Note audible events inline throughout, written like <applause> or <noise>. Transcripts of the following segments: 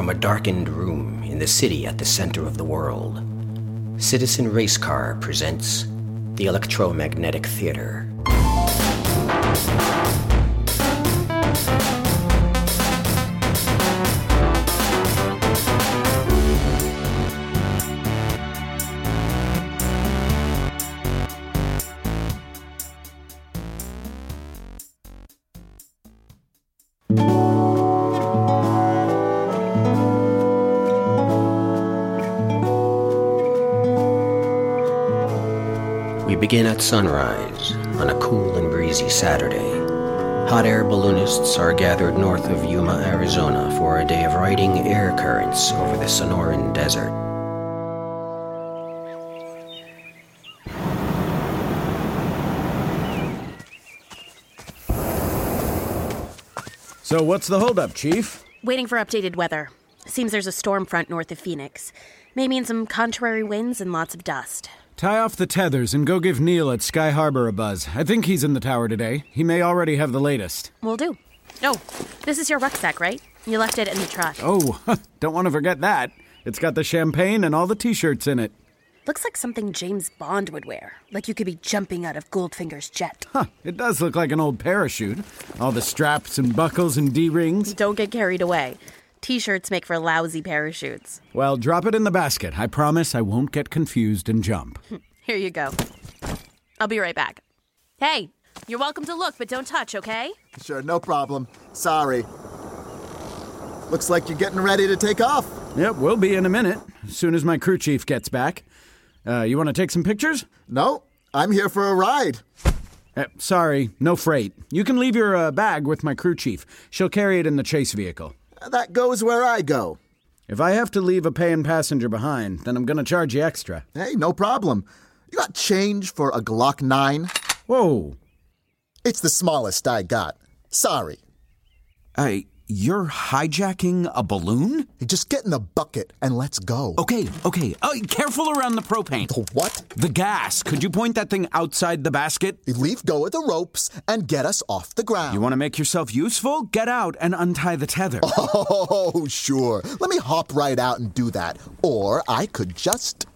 from a darkened room in the city at the center of the world. Citizen Racecar presents the Electromagnetic Theater. Begin at sunrise on a cool and breezy Saturday. Hot air balloonists are gathered north of Yuma, Arizona for a day of riding air currents over the Sonoran Desert. So, what's the holdup, Chief? Waiting for updated weather. Seems there's a storm front north of Phoenix. May mean some contrary winds and lots of dust. Tie off the tethers and go give Neil at Sky Harbor a buzz. I think he's in the tower today. He may already have the latest. Will do. Oh, this is your rucksack, right? You left it in the truck. Oh, <laughs> don't want to forget that. It's got the champagne and all the t shirts in it. Looks like something James Bond would wear. Like you could be jumping out of Goldfinger's jet. Huh, it does look like an old parachute. All the straps and buckles and D rings. Don't get carried away. T shirts make for lousy parachutes. Well, drop it in the basket. I promise I won't get confused and jump. <laughs> Here you go. I'll be right back. Hey, you're welcome to look, but don't touch, okay? Sure, no problem. Sorry. Looks like you're getting ready to take off. Yep, we'll be in a minute, as soon as my crew chief gets back. Uh, you want to take some pictures? No, I'm here for a ride. Uh, sorry, no freight. You can leave your uh, bag with my crew chief. She'll carry it in the chase vehicle. Uh, that goes where I go. If I have to leave a paying passenger behind, then I'm going to charge you extra. Hey, no problem. You got change for a Glock 9? Whoa. It's the smallest I got. Sorry. Hey, you're hijacking a balloon? Just get in the bucket and let's go. Okay, okay. Oh, careful around the propane. The what? The gas. Could you point that thing outside the basket? Leave go of the ropes and get us off the ground. You want to make yourself useful? Get out and untie the tether. <laughs> Oh, sure. Let me hop right out and do that. Or I could just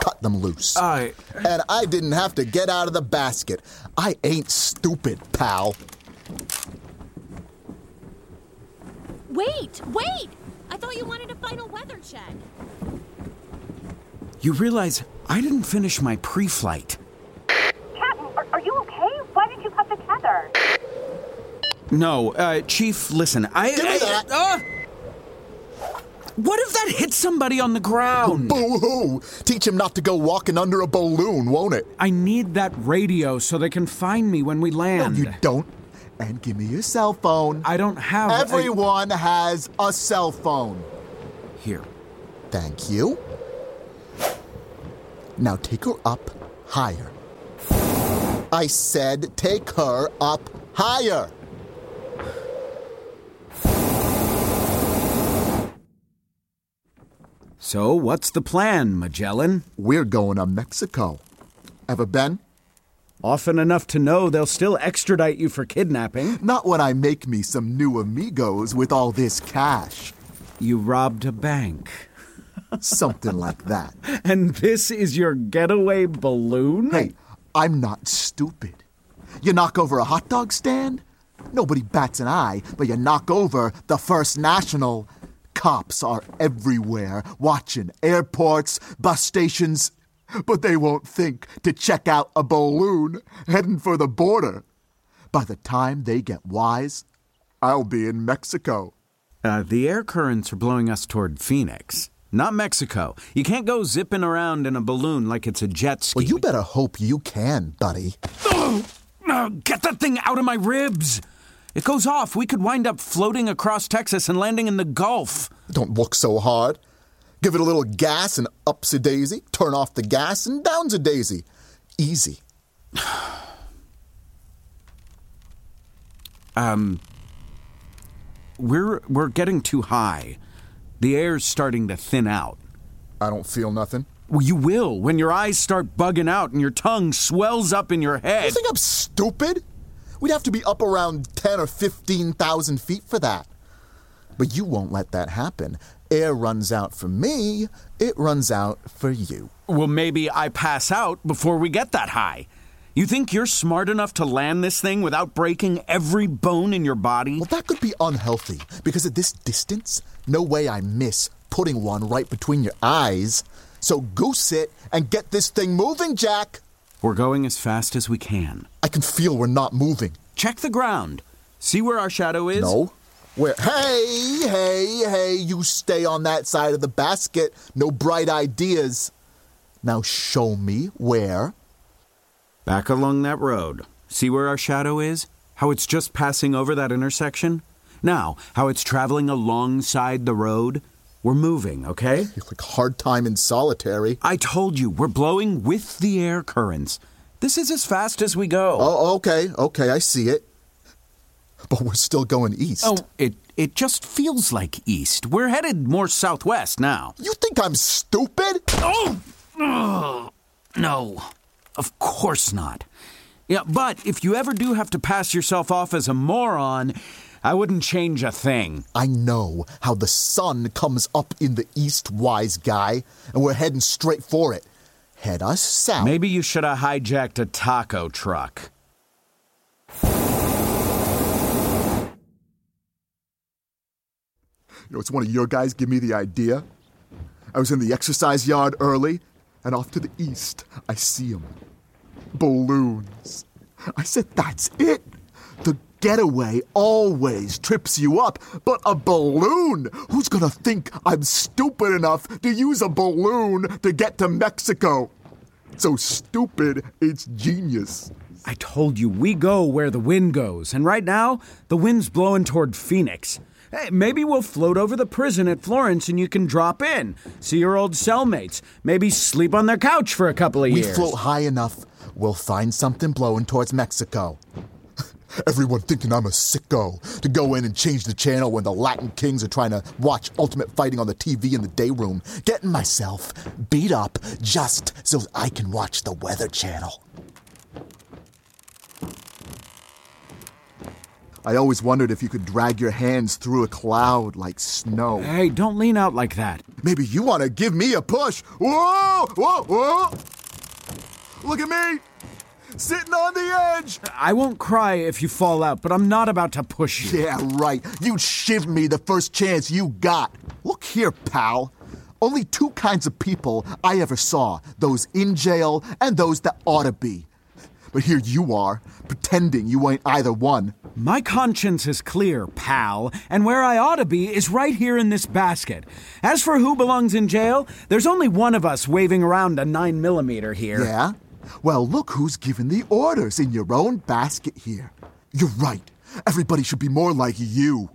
cut them loose. I. and I didn't have to get out of the basket. I ain't stupid, pal. Wait, wait! I thought you wanted a final weather check. You realize I didn't finish my pre flight. Captain, are, are you okay? Why did you cut the tether? No, uh, Chief, listen. I. Give me that. uh, what if that hit somebody on the ground? Boo hoo! Teach him not to go walking under a balloon, won't it? I need that radio so they can find me when we land. No, land. you don't. And give me your cell phone. I don't have. a- Everyone has a cell phone. Here. Thank you. Now take her up higher. I said take her up higher. So, what's the plan, Magellan? We're going to Mexico. Ever been? Often enough to know they'll still extradite you for kidnapping. Not when I make me some new amigos with all this cash. You robbed a bank. Something like that. <laughs> And this is your getaway balloon? Hey, I'm not stupid. You knock over a hot dog stand? Nobody bats an eye, but you knock over the First National. Cops are everywhere, watching airports, bus stations, but they won't think to check out a balloon heading for the border. By the time they get wise, I'll be in Mexico. Uh, the air currents are blowing us toward Phoenix, not Mexico. You can't go zipping around in a balloon like it's a jet ski. Well, you better hope you can, buddy. Oh, get that thing out of my ribs! It goes off. We could wind up floating across Texas and landing in the Gulf. Don't look so hard. Give it a little gas and up's a daisy. Turn off the gas and down's a daisy. Easy. <sighs> Um, we're we're getting too high. The air's starting to thin out. I don't feel nothing. Well, you will when your eyes start bugging out and your tongue swells up in your head. You think I'm stupid? We'd have to be up around 10 or 15,000 feet for that. But you won't let that happen. Air runs out for me, it runs out for you. Well, maybe I pass out before we get that high. You think you're smart enough to land this thing without breaking every bone in your body? Well, that could be unhealthy because at this distance, no way I miss putting one right between your eyes. So goose it and get this thing moving, Jack. We're going as fast as we can. I can feel we're not moving. Check the ground. See where our shadow is? No. Where? Hey, hey, hey, you stay on that side of the basket. No bright ideas. Now show me where. Back along that road. See where our shadow is? How it's just passing over that intersection? Now, how it's traveling alongside the road? We're moving, okay? You're like hard time in solitary. I told you, we're blowing with the air currents. This is as fast as we go. Oh, okay, okay, I see it. But we're still going east. Oh, it it just feels like east. We're headed more southwest now. You think I'm stupid? Oh! Ugh. No, of course not. Yeah, but if you ever do have to pass yourself off as a moron, I wouldn't change a thing. I know how the sun comes up in the east, wise guy, and we're heading straight for it. Head us south. Maybe you should have hijacked a taco truck. You know, it's one of your guys give me the idea. I was in the exercise yard early, and off to the east, I see 'em. Balloons. I said, that's it. The getaway always trips you up, but a balloon? Who's gonna think I'm stupid enough to use a balloon to get to Mexico? So stupid, it's genius. I told you, we go where the wind goes, and right now, the wind's blowing toward Phoenix. Hey, maybe we'll float over the prison at Florence and you can drop in, see your old cellmates, maybe sleep on their couch for a couple of We years. We float high enough, we'll find something blowing towards Mexico. <laughs> Everyone thinking I'm a sicko to go in and change the channel when the Latin Kings are trying to watch Ultimate Fighting on the TV in the day room, getting myself beat up just so I can watch the Weather Channel. I always wondered if you could drag your hands through a cloud like snow. Hey, don't lean out like that. Maybe you want to give me a push. Whoa, whoa, whoa. Look at me, sitting on the edge. I won't cry if you fall out, but I'm not about to push you. Yeah, right. You'd shiv me the first chance you got. Look here, pal. Only two kinds of people I ever saw those in jail and those that ought to be. But here you are, pretending you ain't either one. My conscience is clear, pal, and where I ought to be is right here in this basket. As for who belongs in jail, there's only one of us waving around a 9 millimeter here. Yeah? Well, look who's given the orders in your own basket here. You're right. Everybody should be more like you.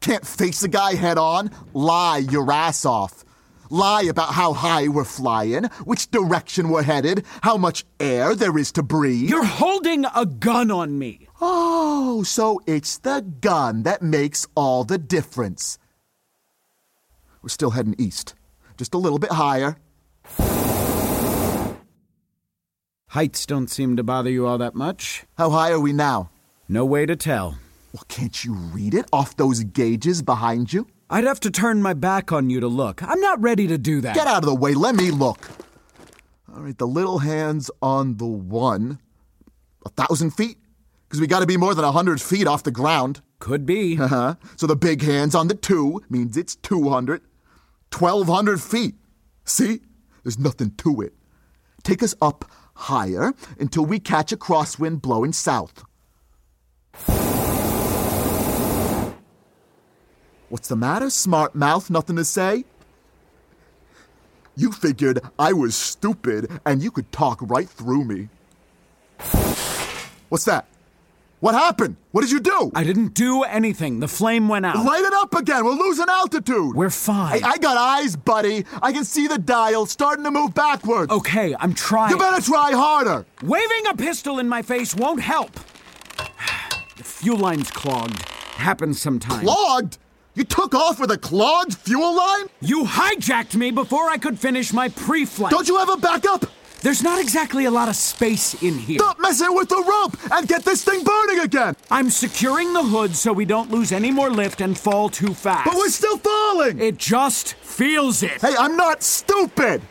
Can't face a guy head on, lie your ass off. Lie about how high we're flying, which direction we're headed, how much air there is to breathe. You're holding a gun on me. Oh, so it's the gun that makes all the difference. We're still heading east, just a little bit higher. Heights don't seem to bother you all that much. How high are we now? No way to tell. Well, can't you read it off those gauges behind you? I'd have to turn my back on you to look. I'm not ready to do that. Get out of the way, let me look. All right, the little hand's on the one. A thousand feet? Because we gotta be more than a hundred feet off the ground. Could be. Uh huh. So the big hand's on the two, means it's 200. 1200 feet. See? There's nothing to it. Take us up higher until we catch a crosswind blowing south. What's the matter, smart mouth? Nothing to say? You figured I was stupid and you could talk right through me. What's that? What happened? What did you do? I didn't do anything. The flame went out. Light it up again. We're losing altitude. We're fine. Hey, I got eyes, buddy. I can see the dial starting to move backwards. okay, I'm trying. You better try harder. Waving a pistol in my face won't help. <sighs> The fuel line's clogged. Happens sometimes. Clogged? You took off with a clogged fuel line? You hijacked me before I could finish my pre-flight. Don't you have a backup? There's not exactly a lot of space in here. Stop messing with the rope and get this thing burning again! I'm securing the hood so we don't lose any more lift and fall too fast. But we're still falling! It just feels it. Hey, I'm not stupid!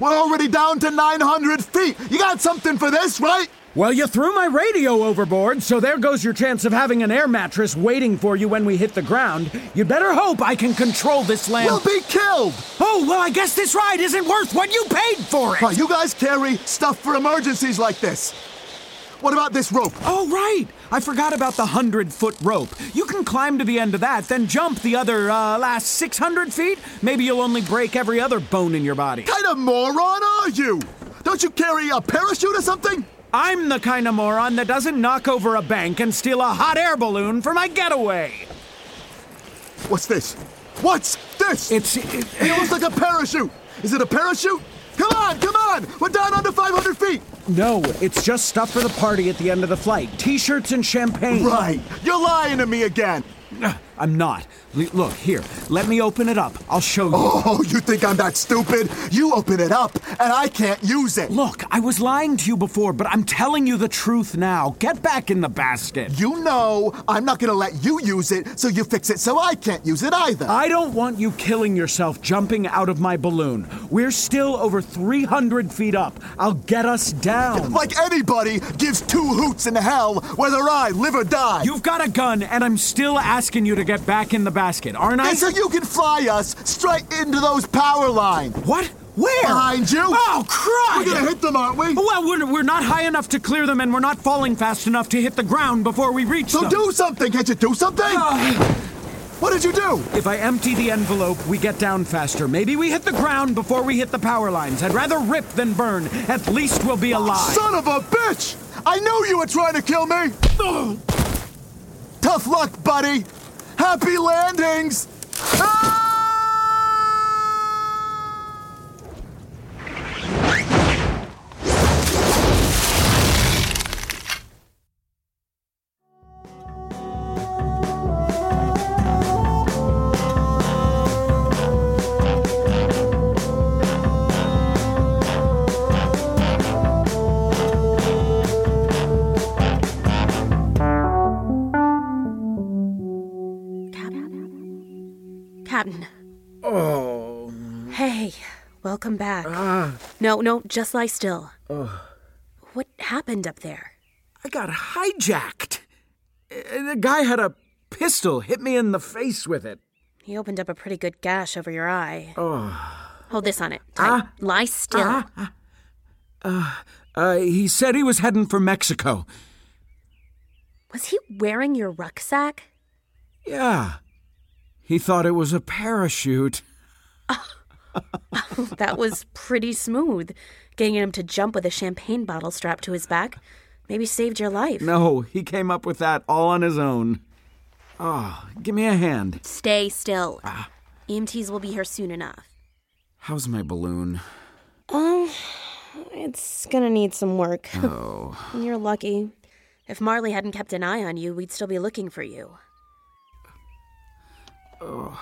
We're already down to 900 feet! You got something for this, right? Well, you threw my radio overboard, so there goes your chance of having an air mattress waiting for you when we hit the ground. You'd better hope I can control this land. We'll be killed! Oh, well, I guess this ride isn't worth what you paid for it. Right, you guys carry stuff for emergencies like this. What about this rope? Oh, right. I forgot about the 100 foot rope. You can climb to the end of that, then jump the other uh, last 600 feet. Maybe you'll only break every other bone in your body. Kind of moron are you? Don't you carry a parachute or something? I'm the kind of moron that doesn't knock over a bank and steal a hot air balloon for my getaway. What's this? What's this? It's. It, It looks like a parachute. Is it a parachute? Come on, come on! We're down under 500 feet! No, it's just stuff for the party at the end of the flight t shirts and champagne. Right. You're lying to me again. <sighs> I'm not. L- look, here, let me open it up. I'll show you. Oh, you think I'm that stupid? You open it up, and I can't use it. Look, I was lying to you before, but I'm telling you the truth now. Get back in the basket. You know I'm not gonna let you use it, so you fix it so I can't use it either. I don't want you killing yourself jumping out of my balloon. We're still over 300 feet up. I'll get us down. Like anybody gives two hoots in hell whether I live or die. You've got a gun, and I'm still asking you to get back in the basket, aren't I? And so you can fly us straight into those power lines. What? Where? Behind you. Oh, crud! We're gonna hit them, aren't we? Well, we're, we're not high enough to clear them, and we're not falling fast enough to hit the ground before we reach So them. So do something. Can't you do something? Ah. What did you do? If I empty the envelope, we get down faster. Maybe we hit the ground before we hit the power lines. I'd rather rip than burn. At least we'll be alive. Son of a bitch! I knew you were trying to kill me! Tough luck, buddy! Happy landings! Ah! Captain. Oh. Hey, welcome back. Ah. No, no, just lie still. What happened up there? I got hijacked. Uh, The guy had a pistol, hit me in the face with it. He opened up a pretty good gash over your eye. Oh. Hold this on it. Tight. Ah. lie still. Ah, uh, uh, he said he was heading for Mexico. Was he wearing your rucksack? Yeah. He thought it was a parachute. <laughs> That was pretty smooth. Getting him to jump with a champagne bottle strapped to his back maybe saved your life. No, he came up with that all on his own. Oh, give me a hand. Stay still. EMTs will be here soon enough. How's my balloon? Um, it's gonna need some work. Oh. <laughs> You're lucky. If Marley hadn't kept an eye on you, we'd still be looking for you.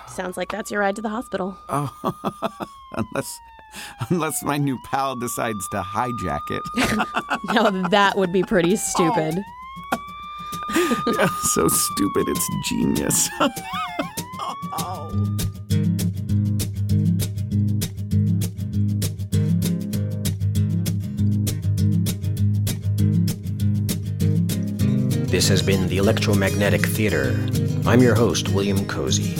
Sounds like that's your ride to the hospital. Oh, <laughs> unless, unless my new pal decides to hijack it. <laughs> Now that would be pretty <laughs> oh. stupid. so stupid, it's genius. Oh. This has been the Electromagnetic Theater. I'm your host, William Cozy.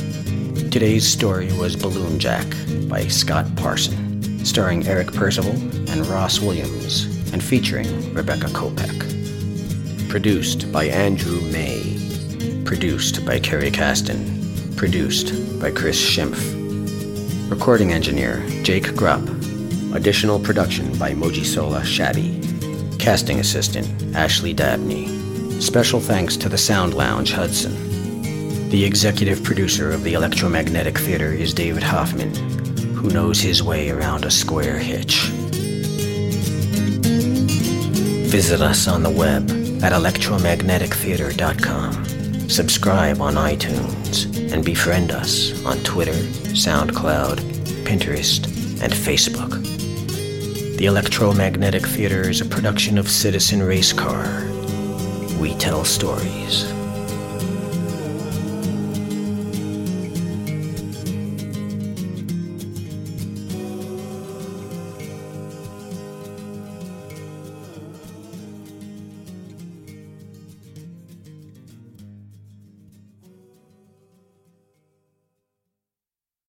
Today's story was Balloonjack by Scott Parson, starring Eric Percival and Ross Williams, and featuring Rebecca Kopeck. Produced by Andrew May. Produced by Kerry Caston. Produced by Chris Schimpf. Recording engineer Jake Grupp. Additional production by Mojisola Shabby. Casting assistant Ashley Dabney. Special thanks to the Sound Lounge Hudson. The executive producer of the Electromagnetic Theater is David Hoffman, who knows his way around a square hitch. Visit us on the web at electromagnetictheater.com. Subscribe on iTunes and befriend us on Twitter, SoundCloud, Pinterest, and Facebook. The Electromagnetic Theater is a production of Citizen Racecar. We tell stories.